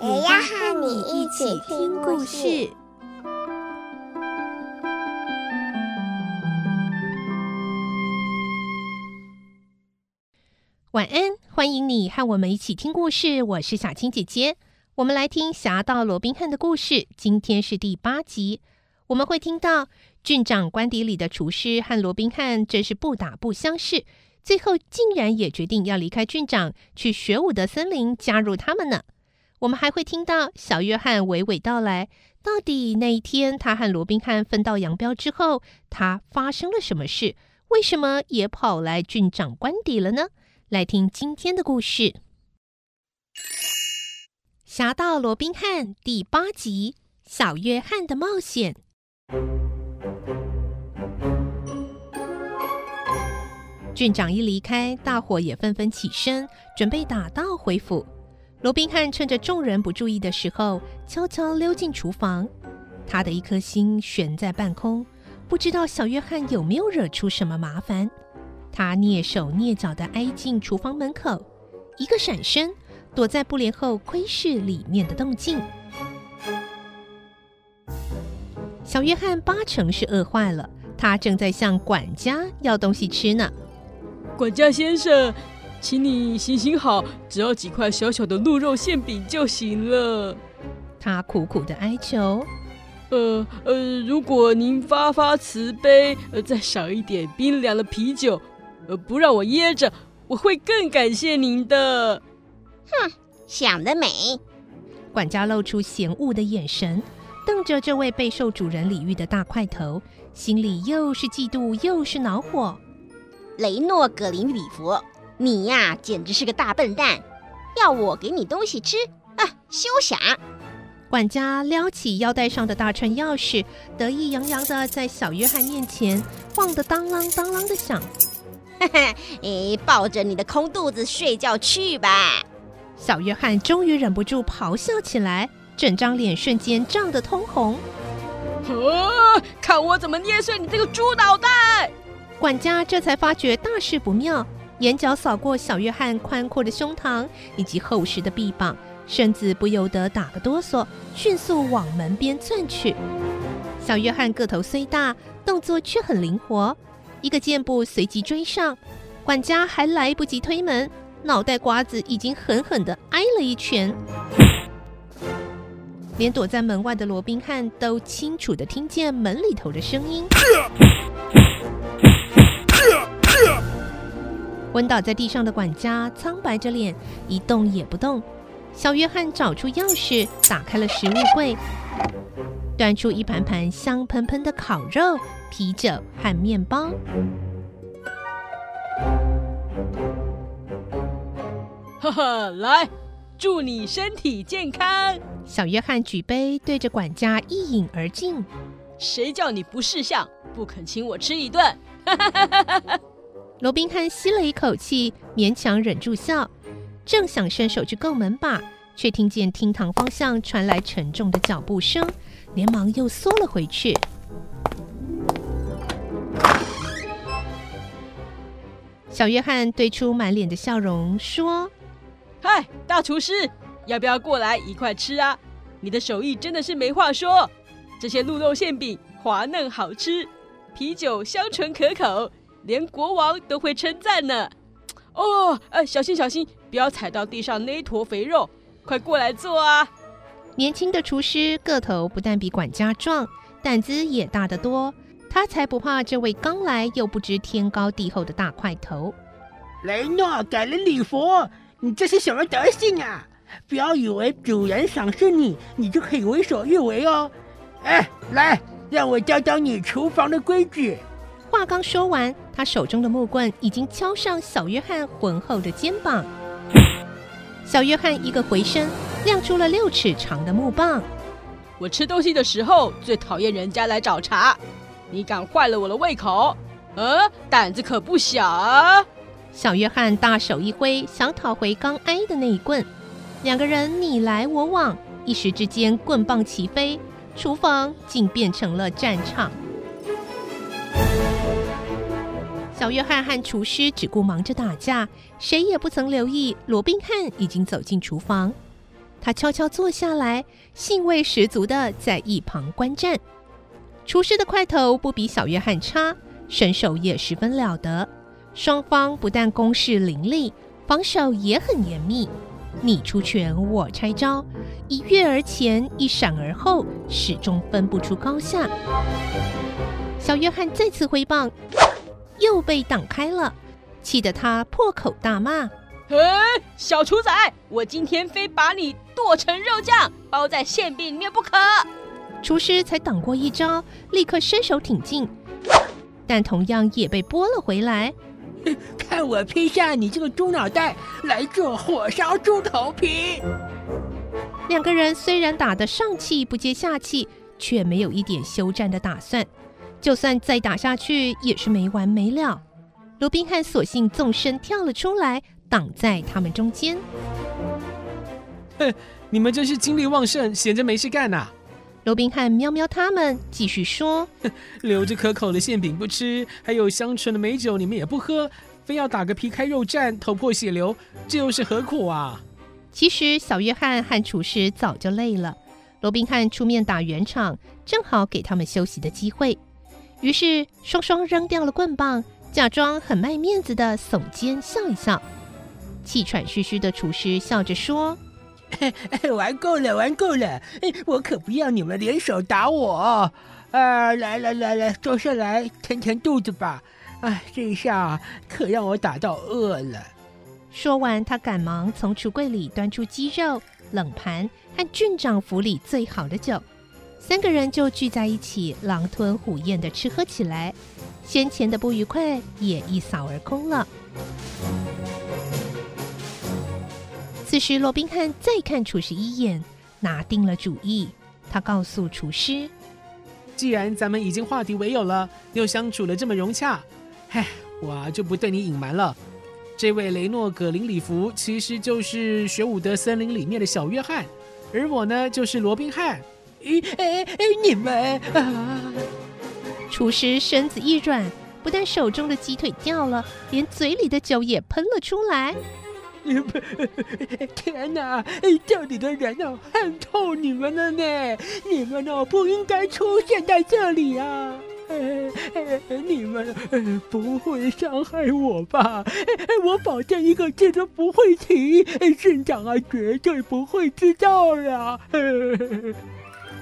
也要和你一起听故事。晚安，欢迎你和我们一起听故事。我是小青姐姐，我们来听《侠盗罗宾汉》的故事。今天是第八集，我们会听到郡长官邸里的厨师和罗宾汉真是不打不相识，最后竟然也决定要离开郡长，去雪伍德森林加入他们呢。我们还会听到小约翰娓娓道来，到底那一天他和罗宾汉分道扬镳之后，他发生了什么事？为什么也跑来郡长官邸了呢？来听今天的故事，《侠盗罗宾汉》第八集《小约翰的冒险》。郡长一离开，大伙也纷纷起身，准备打道回府。罗宾汉趁着众人不注意的时候，悄悄溜进厨房。他的一颗心悬在半空，不知道小约翰有没有惹出什么麻烦。他蹑手蹑脚地挨进厨房门口，一个闪身，躲在布帘后窥视里面的动静。小约翰八成是饿坏了，他正在向管家要东西吃呢。管家先生，请你行行好，只要几块小小的鹿肉馅饼就行了。他苦苦的哀求。呃呃，如果您发发慈悲，呃，再少一点冰凉的啤酒。呃，不让我噎着，我会更感谢您的。哼，想得美！管家露出嫌恶的眼神，瞪着这位备受主人礼遇的大块头，心里又是嫉妒又是恼火。雷诺·葛林里弗，你呀，简直是个大笨蛋！要我给你东西吃啊？休想！管家撩起腰带上的大串钥匙，得意洋洋地在小约翰面前晃得当啷当啷的响。嘿 嘿，你抱着你的空肚子睡觉去吧！小约翰终于忍不住咆哮起来，整张脸瞬间涨得通红。啊！看我怎么捏碎你这个猪脑袋！管家这才发觉大事不妙，眼角扫过小约翰宽阔的胸膛以及厚实的臂膀，身子不由得打个哆嗦，迅速往门边窜去。小约翰个头虽大，动作却很灵活。一个箭步随即追上，管家还来不及推门，脑袋瓜子已经狠狠地挨了一拳。连躲在门外的罗宾汉都清楚地听见门里头的声音。昏倒在地上的管家苍白着脸，一动也不动。小约翰找出钥匙，打开了食物柜。端出一盘盘香喷喷的烤肉、啤酒和面包。呵呵，来，祝你身体健康！小约翰举杯对着管家一饮而尽。谁叫你不识相，不肯请我吃一顿？哈哈哈哈哈！罗宾汉吸了一口气，勉强忍住笑，正想伸手去够门把，却听见厅堂方向传来沉重的脚步声。连忙又缩了回去。小约翰对出满脸的笑容说：“嗨，大厨师，要不要过来一块吃啊？你的手艺真的是没话说。这些鹿肉馅饼滑嫩好吃，啤酒香醇可口，连国王都会称赞呢。哦，呃，小心小心，不要踩到地上那坨肥肉。快过来坐啊！”年轻的厨师个头不但比管家壮，胆子也大得多。他才不怕这位刚来又不知天高地厚的大块头。雷诺·改了礼服，你这是什么德行啊？不要以为主人赏识你，你就可以为所欲为哦。哎，来，让我教教你厨房的规矩。话刚说完，他手中的木棍已经敲上小约翰浑厚的肩膀。小约翰一个回身。亮出了六尺长的木棒。我吃东西的时候最讨厌人家来找茬，你敢坏了我的胃口？呃、啊，胆子可不小啊！小约翰大手一挥，想讨回刚挨的那一棍。两个人你来我往，一时之间棍棒齐飞，厨房竟变成了战场。小约翰和厨师只顾忙着打架，谁也不曾留意罗宾汉已经走进厨房。他悄悄坐下来，兴味十足地在一旁观战。厨师的块头不比小约翰差，身手也十分了得。双方不但攻势凌厉，防守也很严密，你出拳我拆招，一跃而前，一闪而后，始终分不出高下。小约翰再次挥棒，又被挡开了，气得他破口大骂：“嘿，小厨仔，我今天非把你剁成肉酱，包在馅饼里面不可！”厨师才挡过一招，立刻伸手挺进，但同样也被拨了回来。看我劈下你这个猪脑袋来做火烧猪头皮！两个人虽然打得上气不接下气，却没有一点休战的打算。就算再打下去，也是没完没了。罗宾汉索性纵身跳了出来，挡在他们中间。哼，你们真是精力旺盛，闲着没事干呐、啊！罗宾汉瞄瞄他们，继续说：“留着可口的馅饼不吃，还有香醇的美酒你们也不喝，非要打个皮开肉绽、头破血流，这又是何苦啊？”其实小约翰和厨师早就累了，罗宾汉出面打圆场，正好给他们休息的机会。于是双双扔掉了棍棒，假装很卖面子的耸肩笑一笑。气喘吁吁的厨师笑着说。玩够了，玩够了！我可不要你们联手打我。啊、呃，来来来来，坐下来填填肚子吧。哎，这一下可让我打到饿了。说完，他赶忙从橱柜里端出鸡肉、冷盘和郡长府里最好的酒，三个人就聚在一起，狼吞虎咽的吃喝起来。先前的不愉快也一扫而空了。此时，罗宾汉再看厨师一眼，拿定了主意。他告诉厨师：“既然咱们已经化敌为友了，又相处得这么融洽，嗨，我就不对你隐瞒了。这位雷诺·葛林里弗其实就是雪伍德森林里面的小约翰，而我呢，就是罗宾汉。咦，哎哎，你们……啊！”厨师身子一软，不但手中的鸡腿掉了，连嘴里的酒也喷了出来。天哪！这里的人哦，恨透你们了呢！你们哦，不应该出现在这里啊！你们不会伤害我吧？我保证一个字都不会提，镇长啊，绝对不会知道呀！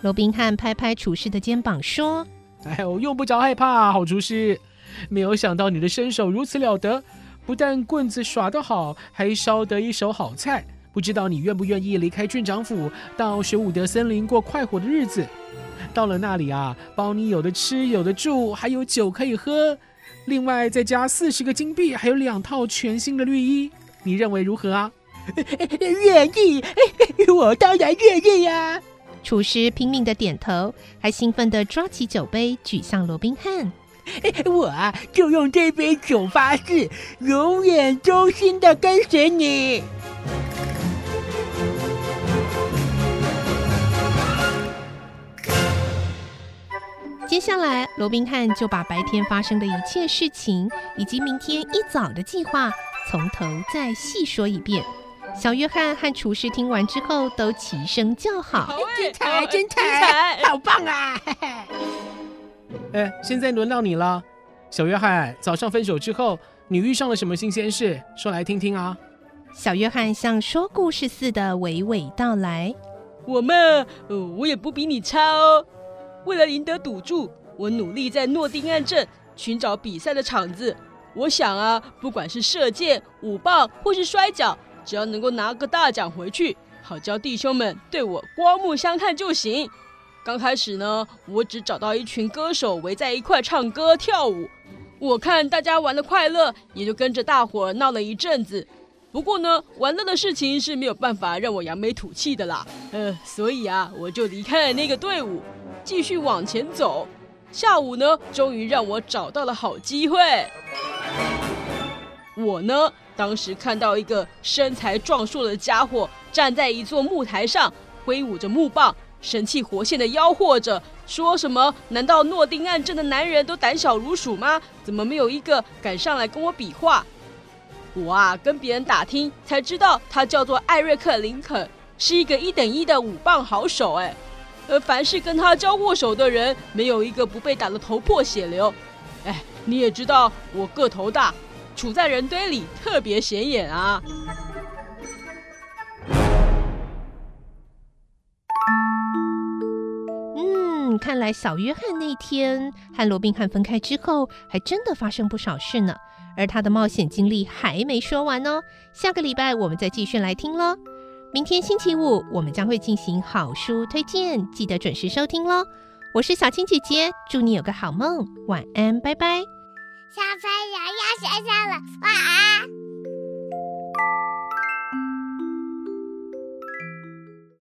罗宾汉拍拍厨师的肩膀说：“哎呦，用不着害怕，好厨师！没有想到你的身手如此了得。”不但棍子耍得好，还烧得一手好菜。不知道你愿不愿意离开郡长府，到雪伍德森林过快活的日子？到了那里啊，包你有的吃，有的住，还有酒可以喝。另外再加四十个金币，还有两套全新的绿衣。你认为如何啊？愿意，我当然愿意呀！厨师拼命的点头，还兴奋的抓起酒杯举向罗宾汉。我啊，就用这杯酒发誓，永远忠心的跟随你。接下来，罗宾汉就把白天发生的一切事情，以及明天一早的计划，从头再细说一遍。小约翰和厨师听完之后，都齐声叫好：“精彩，精彩，好棒啊！”哎，现在轮到你了，小约翰。早上分手之后，你遇上了什么新鲜事？说来听听啊。小约翰像说故事似的娓娓道来。我嘛，呃，我也不比你差哦。为了赢得赌注，我努力在诺丁汉镇寻找比赛的场子。我想啊，不管是射箭、舞棒或是摔跤，只要能够拿个大奖回去，好叫弟兄们对我刮目相看就行。刚开始呢，我只找到一群歌手围在一块唱歌跳舞，我看大家玩得快乐，也就跟着大伙闹了一阵子。不过呢，玩乐的事情是没有办法让我扬眉吐气的啦。呃，所以啊，我就离开了那个队伍，继续往前走。下午呢，终于让我找到了好机会。我呢，当时看到一个身材壮硕的家伙站在一座木台上，挥舞着木棒，神气活现的吆喝着，说什么？难道诺丁汉镇的男人都胆小如鼠吗？怎么没有一个敢上来跟我比划？我啊，跟别人打听才知道，他叫做艾瑞克·林肯，是一个一等一的舞棒好手。哎，呃凡是跟他交过手的人，没有一个不被打得头破血流。哎，你也知道我个头大，处在人堆里特别显眼啊。嗯，看来小约翰那天和罗宾汉分开之后，还真的发生不少事呢。而他的冒险经历还没说完哦，下个礼拜我们再继续来听喽。明天星期五我们将会进行好书推荐，记得准时收听喽。我是小青姐姐，祝你有个好梦，晚安，拜拜。小朋友要睡觉了，晚安。